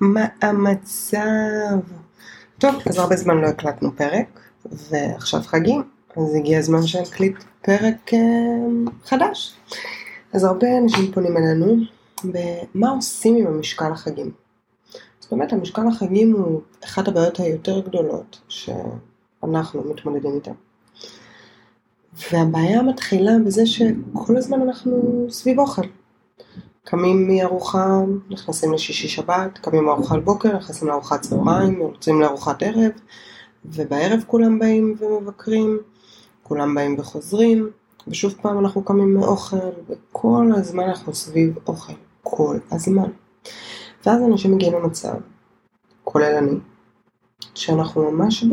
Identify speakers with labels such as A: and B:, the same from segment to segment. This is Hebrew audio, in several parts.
A: מה המצב? טוב, אז הרבה זמן לא הקלטנו פרק, ועכשיו חגים, אז הגיע הזמן שנקליט פרק אה, חדש. אז הרבה אנשים פונים אלינו במה עושים עם המשקל החגים. אז באמת המשקל החגים הוא אחת הבעיות היותר גדולות שאנחנו מתמודדים איתן. והבעיה מתחילה בזה שכל הזמן אנחנו סביב אוכל. קמים מארוחה, נכנסים לשישי שבת, קמים מארוחת בוקר, נכנסים לארוחת צהריים, יוצאים לארוחת ערב, ובערב כולם באים ומבקרים, כולם באים וחוזרים, ושוב פעם אנחנו קמים מאוכל, וכל הזמן אנחנו סביב אוכל, כל הזמן. ואז אנשים מגיעים למצב, כולל אני, שאנחנו ממש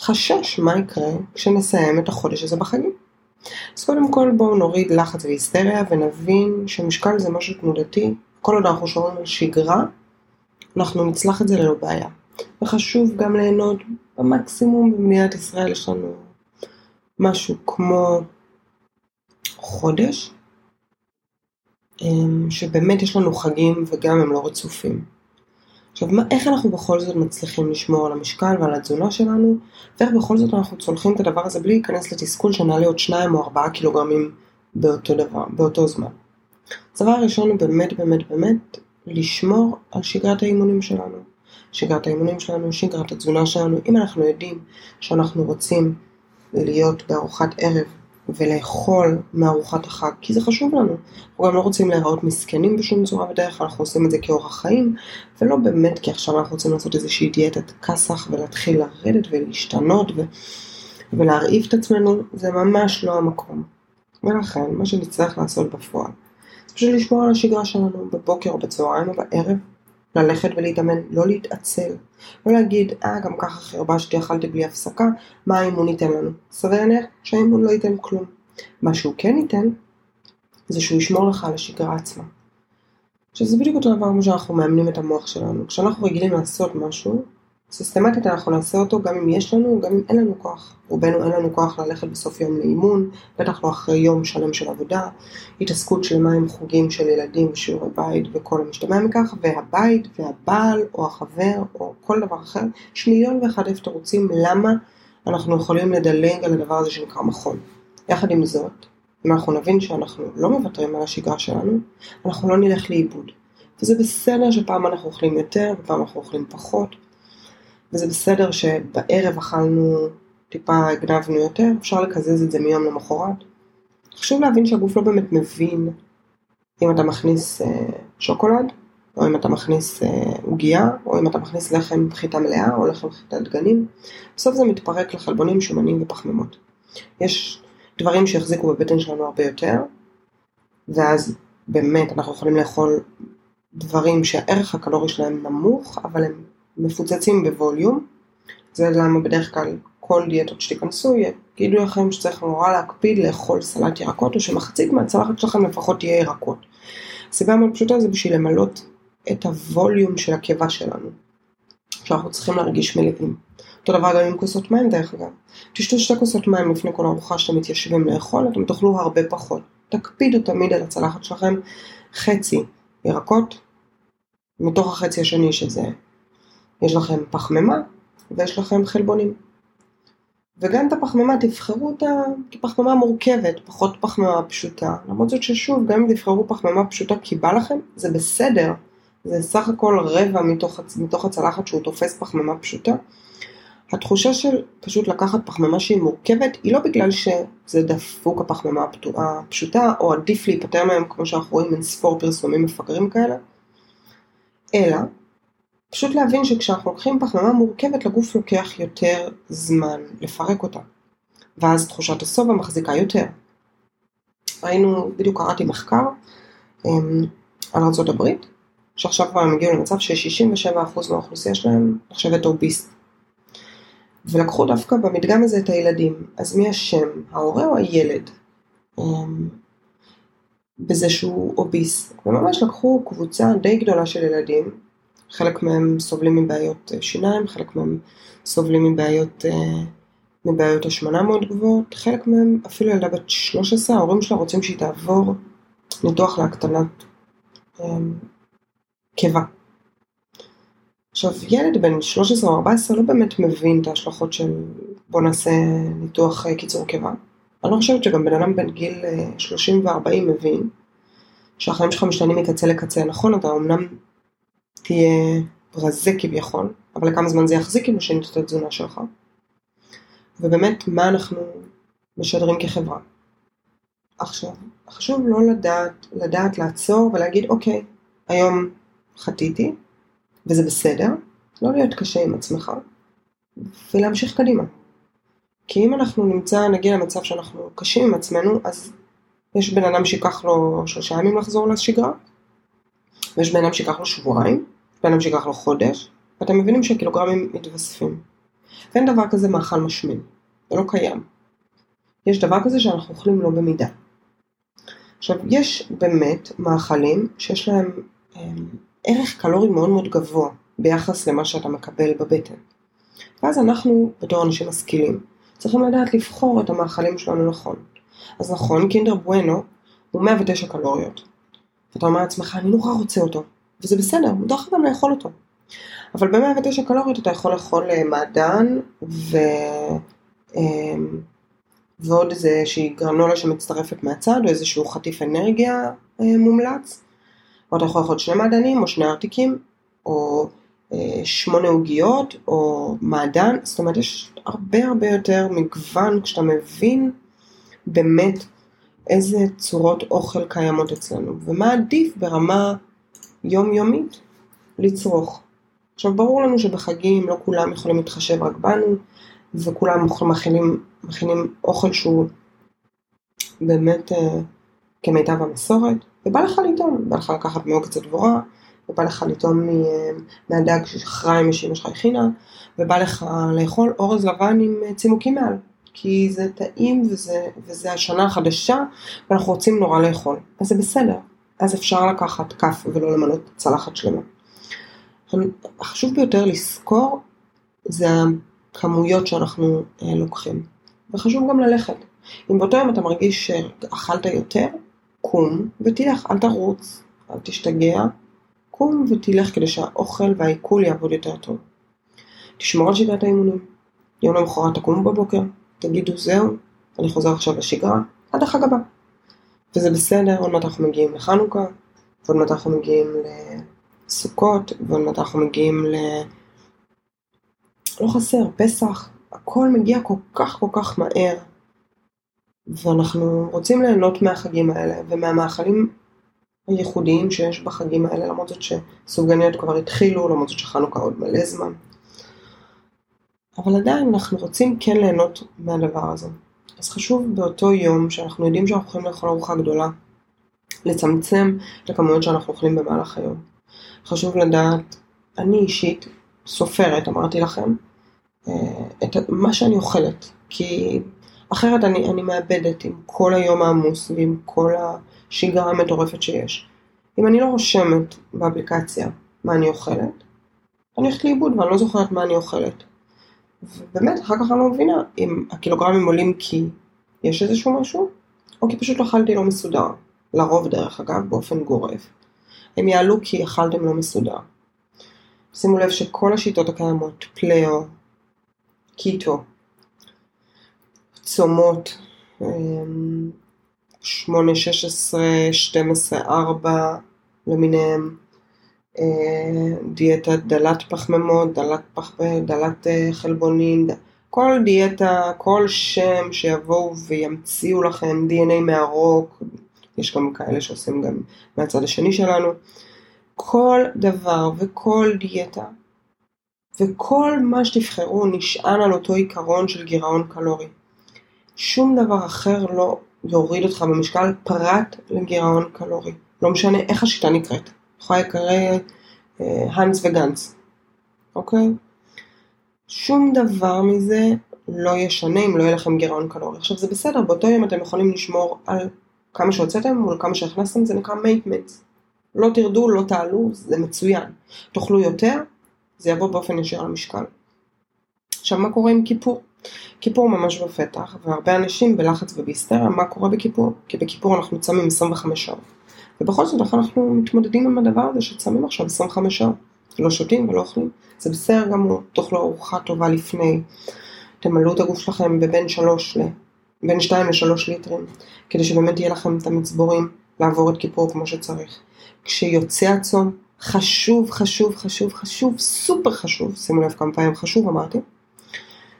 A: בחשש מה יקרה כשנסיים את החודש הזה בחגים. אז קודם כל בואו נוריד לחץ והיסטריה ונבין שמשקל זה משהו תנודתי, כל עוד אנחנו שומרים על שגרה, אנחנו נצלח את זה ללא בעיה. וחשוב גם ליהנות במקסימום במדינת ישראל יש לנו משהו כמו חודש, אמ, שבאמת יש לנו חגים וגם הם לא רצופים. עכשיו, מה, איך אנחנו בכל זאת מצליחים לשמור על המשקל ועל התזונה שלנו, ואיך בכל זאת אנחנו צולחים את הדבר הזה בלי להיכנס לתסכול שנעלה עוד שניים או ארבעה קילוגרמים באותו דבר, באותו זמן. הדבר הראשון הוא באמת באמת באמת לשמור על שגרת האימונים שלנו. שגרת האימונים שלנו, שגרת התזונה שלנו, אם אנחנו יודעים שאנחנו רוצים להיות בארוחת ערב ולאכול מארוחת החג, כי זה חשוב לנו. אנחנו גם לא רוצים להיראות מסכנים בשום צורה בדרך כלל, אנחנו עושים את זה כאורח חיים, ולא באמת כי עכשיו אנחנו רוצים לעשות איזושהי דיאטת כסח ולהתחיל לרדת ולהשתנות ו... ולהרעיב את עצמנו, זה ממש לא המקום. ולכן, מה שנצטרך לעשות בפועל, זה פשוט לשמור על השגרה שלנו בבוקר או בצהריים או בערב, ללכת ולהתאמן, לא להתעצל. לא להגיד, אה, גם ככה חרבשתי, אכלתי בלי הפסקה, מה האימון ייתן לנו? סביר להניח שהאימון לא ייתן כלום. מה שהוא כן ייתן, זה שהוא ישמור לך על השגרה עצמה. שזה בדיוק אותו דבר כמו שאנחנו מאמנים את המוח שלנו. כשאנחנו רגילים לעשות משהו, סיסטמטית אנחנו נעשה אותו גם אם יש לנו, גם אם אין לנו כוח. רובנו אין לנו כוח ללכת בסוף יום לאימון, בטח לא אחרי יום שלם של עבודה, התעסקות שלמה עם חוגים של ילדים ושיעורי בית וכל המשתמע מכך, והבית והבעל או החבר או כל דבר אחר, יש מיליון ואחד אלף תירוצים למה אנחנו יכולים לדלג על הדבר הזה שנקרא מכון. יחד עם זאת, אם אנחנו נבין שאנחנו לא מוותרים על השגרה שלנו, אנחנו לא נלך לאיבוד. וזה בסדר שפעם אנחנו אוכלים יותר ופעם אנחנו אוכלים פחות, וזה בסדר שבערב אכלנו, טיפה הגנבנו יותר, אפשר לקזז את זה מיום למחרת. חשוב להבין שהגוף לא באמת מבין אם אתה מכניס אה, שוקולד, או אם אתה מכניס אה, עוגייה, אה, או אם אתה מכניס לחם חיטה מלאה, או לחם חיטה דגנים. בסוף זה מתפרק לחלבונים, שומנים ופחמימות. יש דברים שיחזיקו בבטן שלנו הרבה יותר, ואז באמת אנחנו יכולים לאכול דברים שהערך הקלורי שלהם נמוך, אבל הם מפוצצים בווליום. זה למה בדרך כלל כל דיאטות שתיכנסו יגידו לכם שצריך נורא להקפיד לאכול סלט ירקות או שמחצית מהצלחת שלכם לפחות תהיה ירקות. הסיבה מאוד פשוטה זה בשביל למלות את הווליום של הקיבה שלנו. שאנחנו צריכים להרגיש מלאים. אותו דבר גם עם כוסות מים דרך אגב. תשתו שתי כוסות מים לפני כל ארוחה שאתם מתיישבים לאכול, אתם תאכלו הרבה פחות. תקפידו תמיד על הצלחת שלכם חצי ירקות, מתוך החצי השני שזה יש לכם פחמימה ויש לכם חלבונים. וגם את הפחמימה תבחרו אותה כפחמימה מורכבת, פחות פחמימה פשוטה. למרות זאת ששוב, גם אם תבחרו פחמימה פשוטה כי בא לכם, זה בסדר. זה סך הכל רבע מתוך, מתוך הצלחת שהוא תופס פחמימה פשוטה. התחושה של פשוט לקחת פחמימה שהיא מורכבת, היא לא בגלל שזה דפוק הפחמימה הפשוטה, או עדיף להיפטר מהם כמו שאנחנו רואים אין ספור פרסומים מפגרים כאלה, אלא פשוט להבין שכשאנחנו לוקחים פחמימה מורכבת לגוף לוקח יותר זמן לפרק אותה. ואז תחושת השובע מחזיקה יותר. ראינו, בדיוק קראתי מחקר um, על ארה"ב, שעכשיו כבר הם הגיעו למצב ש-67% מהאוכלוסייה שלהם נחשבת אוביסט. ולקחו דווקא במדגם הזה את הילדים. אז מי אשם, ההורה או הילד? Um, בזה שהוא אוביס. וממש לקחו קבוצה די גדולה של ילדים חלק מהם סובלים מבעיות אה, שיניים, חלק מהם סובלים מבעיות, אה, מבעיות השמנה מאוד גבוהות, חלק מהם, אפילו ילדה בת 13, ההורים שלה רוצים שהיא תעבור ניתוח להקטנת, אמ, קיבה. עכשיו, ילד בן 13 או 14 לא באמת מבין את ההשלכות של בוא נעשה ניתוח קיצור קיבה. אני לא חושבת שגם בן אדם בן גיל 30 ו-40 מבין שהחיים שלך משתנים מקצה לקצה. נכון, אתה אמנם תהיה רזה כביכול, אבל לכמה זמן זה יחזיק אם לשנות את התזונה שלך. ובאמת, מה אנחנו משדרים כחברה. עכשיו, חשוב לא לדעת, לדעת לעצור ולהגיד, אוקיי, היום חטאתי, וזה בסדר, לא להיות קשה עם עצמך, ולהמשיך קדימה. כי אם אנחנו נמצא, נגיע למצב שאנחנו קשים עם עצמנו, אז יש בן אדם שיקח לו שלושה ימים לחזור לשגרה, ויש בן אדם שיקח לו שבועיים, בן אדם שיקח לו חודש, ואתם מבינים שהקילוגרמים מתווספים. ואין דבר כזה מאכל משמין, זה לא קיים. יש דבר כזה שאנחנו אוכלים לא במידה. עכשיו, יש באמת מאכלים שיש להם הם, ערך קלורי מאוד מאוד גבוה ביחס למה שאתה מקבל בבטן. ואז אנחנו, בתור אנשים משכילים, צריכים לדעת לבחור את המאכלים שלנו נכון. אז נכון, קינדר בואנו הוא 109 קלוריות. ואתה אומר לעצמך, אני נורא רוצה אותו. וזה בסדר, מותר לך גם לאכול אותו. אבל ב-109 קלוריות אתה יכול לאכול אה, מעדן ו... אמ, ועוד איזושהי גרנולה שמצטרפת מהצד או איזשהו חטיף אנרגיה אה, מומלץ. או אתה יכול לאכול שני מעדנים או שני ארטיקים או אה, שמונה עוגיות או מעדן, זאת אומרת יש הרבה הרבה יותר מגוון כשאתה מבין באמת איזה צורות אוכל קיימות אצלנו ומה עדיף ברמה יומיומית לצרוך. עכשיו ברור לנו שבחגים לא כולם יכולים להתחשב רק בנו וכולם מכינים, מכינים אוכל שהוא באמת אה, כמיטב המסורת ובא לך לטעום, בא לך לקחת מעוקץ הדבורה ובא לך לטעום אה, מהדג שחריים שאמא שלך הכינה ובא לך לאכול אורז לבן עם אה, צימוקים מעל כי זה טעים וזה, וזה השנה החדשה ואנחנו רוצים נורא לאכול אז זה בסדר אז אפשר לקחת כף ולא למנות צלחת שלמה. החשוב ביותר לזכור זה הכמויות שאנחנו אה, לוקחים. וחשוב גם ללכת. אם באותו יום אתה מרגיש שאכלת יותר, קום ותלך, אל תרוץ, אל תשתגע, קום ותלך כדי שהאוכל והעיכול יעבוד יותר טוב. תשמור על שיטת האימונים. יום למחרת תקומו בבוקר, תגידו זהו, אני חוזר עכשיו לשגרה, עד החג הבא. וזה בסדר, עוד מעט אנחנו מגיעים לחנוכה, ועוד מעט אנחנו מגיעים לסוכות, ועוד מעט אנחנו מגיעים ל... לא חסר, פסח, הכל מגיע כל כך כל כך מהר. ואנחנו רוצים ליהנות מהחגים האלה ומהמאכלים הייחודיים שיש בחגים האלה, למרות זאת שסופגניות כבר התחילו, למרות זאת שחנוכה עוד מלא זמן. אבל עדיין אנחנו רוצים כן ליהנות מהדבר הזה. אז חשוב באותו יום שאנחנו יודעים שאנחנו הולכים לאכול ארוחה גדולה, לצמצם את הכמויות שאנחנו אוכלים במהלך היום. חשוב לדעת, אני אישית סופרת, אמרתי לכם, אה, את מה שאני אוכלת, כי אחרת אני, אני מאבדת עם כל היום העמוס ועם כל השגרה המטורפת שיש. אם אני לא רושמת באפליקציה מה אני אוכלת, אני הולכת לאיבוד ואני לא זוכרת מה אני אוכלת. ובאמת, אחר כך אני לא מבינה אם הקילוגרמים עולים כי יש איזשהו משהו, או כי פשוט אכלתי לא מסודר. לרוב דרך אגב, באופן גורף. הם יעלו כי אכלתם לא מסודר. שימו לב שכל השיטות הקיימות, פלאו, קיטו, צומות, 8, 16, 12, 4 למיניהם, דיאטה דלת פחמימות, דלת, פח, דלת אה, חלבונים, כל דיאטה, כל שם שיבואו וימציאו לכם DNA מהרוק, יש גם כאלה שעושים גם מהצד השני שלנו, כל דבר וכל דיאטה וכל מה שתבחרו נשען על אותו עיקרון של גירעון קלורי. שום דבר אחר לא יוריד אותך במשקל פרט לגירעון קלורי. לא משנה איך השיטה נקראת. יכולה לקרוא אה, האנס וגנץ, אוקיי? שום דבר מזה לא ישנה אם לא יהיה לכם גירעון קלורי. עכשיו זה בסדר, באותו יום אתם יכולים לשמור על כמה שהוצאתם מול כמה שהכנסתם, זה נקרא maintenance. לא תרדו, לא תעלו, זה מצוין. תאכלו יותר, זה יבוא באופן ישיר על המשקל. עכשיו מה קורה עם כיפור? כיפור ממש בפתח, והרבה אנשים בלחץ ובהיסטריה, מה קורה בכיפור? כי בכיפור אנחנו צמים 25 שעות. ובכל זאת אנחנו מתמודדים עם הדבר הזה שצמים עכשיו 25 שעות, לא שותים ולא אוכלים, זה בסדר גמור, תאכלו ארוחה טובה לפני, תמלאו את הגוף שלכם בבין שלוש ל... בין 2 ל-3 ליטרים, כדי שבאמת יהיה לכם את המצבורים לעבור את כיפור כמו שצריך. כשיוצא הצום, חשוב, חשוב, חשוב, חשוב, סופר חשוב, שימו לב כמה פעמים חשוב אמרתי,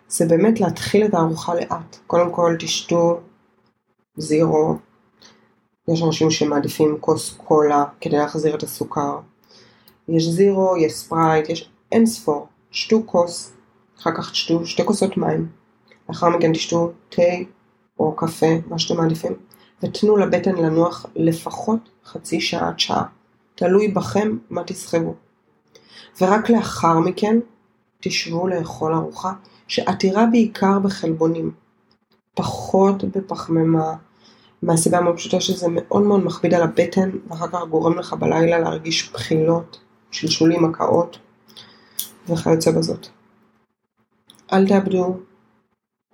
A: זה באמת להתחיל את הארוחה לאט. קודם כל תשתו זירו, יש אנשים שמעדיפים כוס קולה כדי להחזיר את הסוכר. יש זירו, יש ספרייט, יש אין ספור. שתו כוס, אחר כך תשתו שתי כוסות מים. לאחר מכן תשתו תה או קפה, מה שאתם מעדיפים, ותנו לבטן לנוח לפחות חצי שעה עד שעה. תלוי בכם מה תסחבו. ורק לאחר מכן תשבו לאכול ארוחה שעתירה בעיקר בחלבונים, פחות בפחמימה, מהסיבה המאוד פשוטה שזה מאוד מאוד מכביד על הבטן, ואחר כך גורם לך בלילה להרגיש בחילות, שלשולים, הקאות, וכיוצא בזאת. אל תאבדו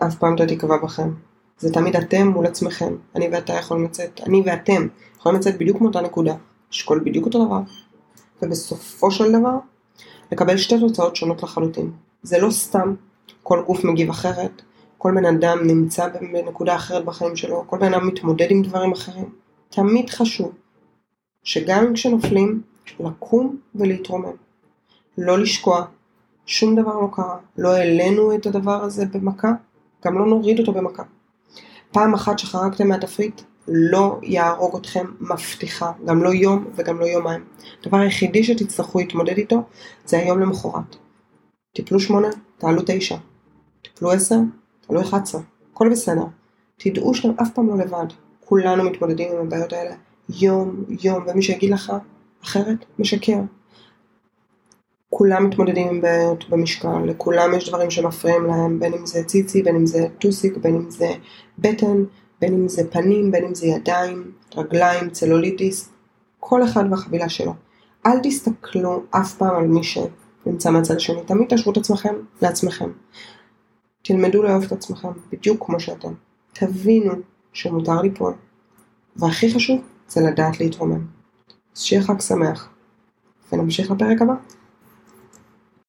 A: אף פעם את התקווה בכם. זה תמיד אתם מול עצמכם. אני ואתה יכולים לצאת, אני ואתם יכולים לצאת בדיוק מאותה נקודה, לשקול בדיוק אותו דבר, ובסופו של דבר, לקבל שתי תוצאות שונות לחלוטין. זה לא סתם כל גוף מגיב אחרת, כל בן אדם נמצא בנקודה אחרת בחיים שלו, כל בן אדם מתמודד עם דברים אחרים. תמיד חשוב שגם כשנופלים, לקום ולהתרומם. לא לשקוע, שום דבר לא קרה. לא העלינו את הדבר הזה במכה, גם לא נוריד אותו במכה. פעם אחת שחרגתם מהתפריט, לא יהרוג אתכם מבטיחה, גם לא יום וגם לא יומיים. הדבר היחידי שתצטרכו להתמודד איתו זה היום למחרת. טיפלו שמונה, תעלו תשע. טיפלו עשר, אחד עשרה. הכל בסדר. תדעו שאתם אף פעם לא לבד. כולנו מתמודדים עם הבעיות האלה יום יום, ומי שיגיד לך אחרת, משקר. כולם מתמודדים עם בעיות במשקל, לכולם יש דברים שמפריעים להם, בין אם זה ציצי, בין אם זה טוסיק, בין אם זה בטן, בין אם זה פנים, בין אם זה ידיים, רגליים, צלוליטיס, כל אחד והחבילה שלו. אל תסתכלו אף פעם על מי שנמצא מהצד השני, תמיד תשוו את עצמכם לעצמכם. תלמדו לאהוב את עצמכם בדיוק כמו שאתם. תבינו שמותר ליפול, והכי חשוב זה לדעת להתרומם. אז שיהיה חג שמח, ונמשיך לפרק הבא.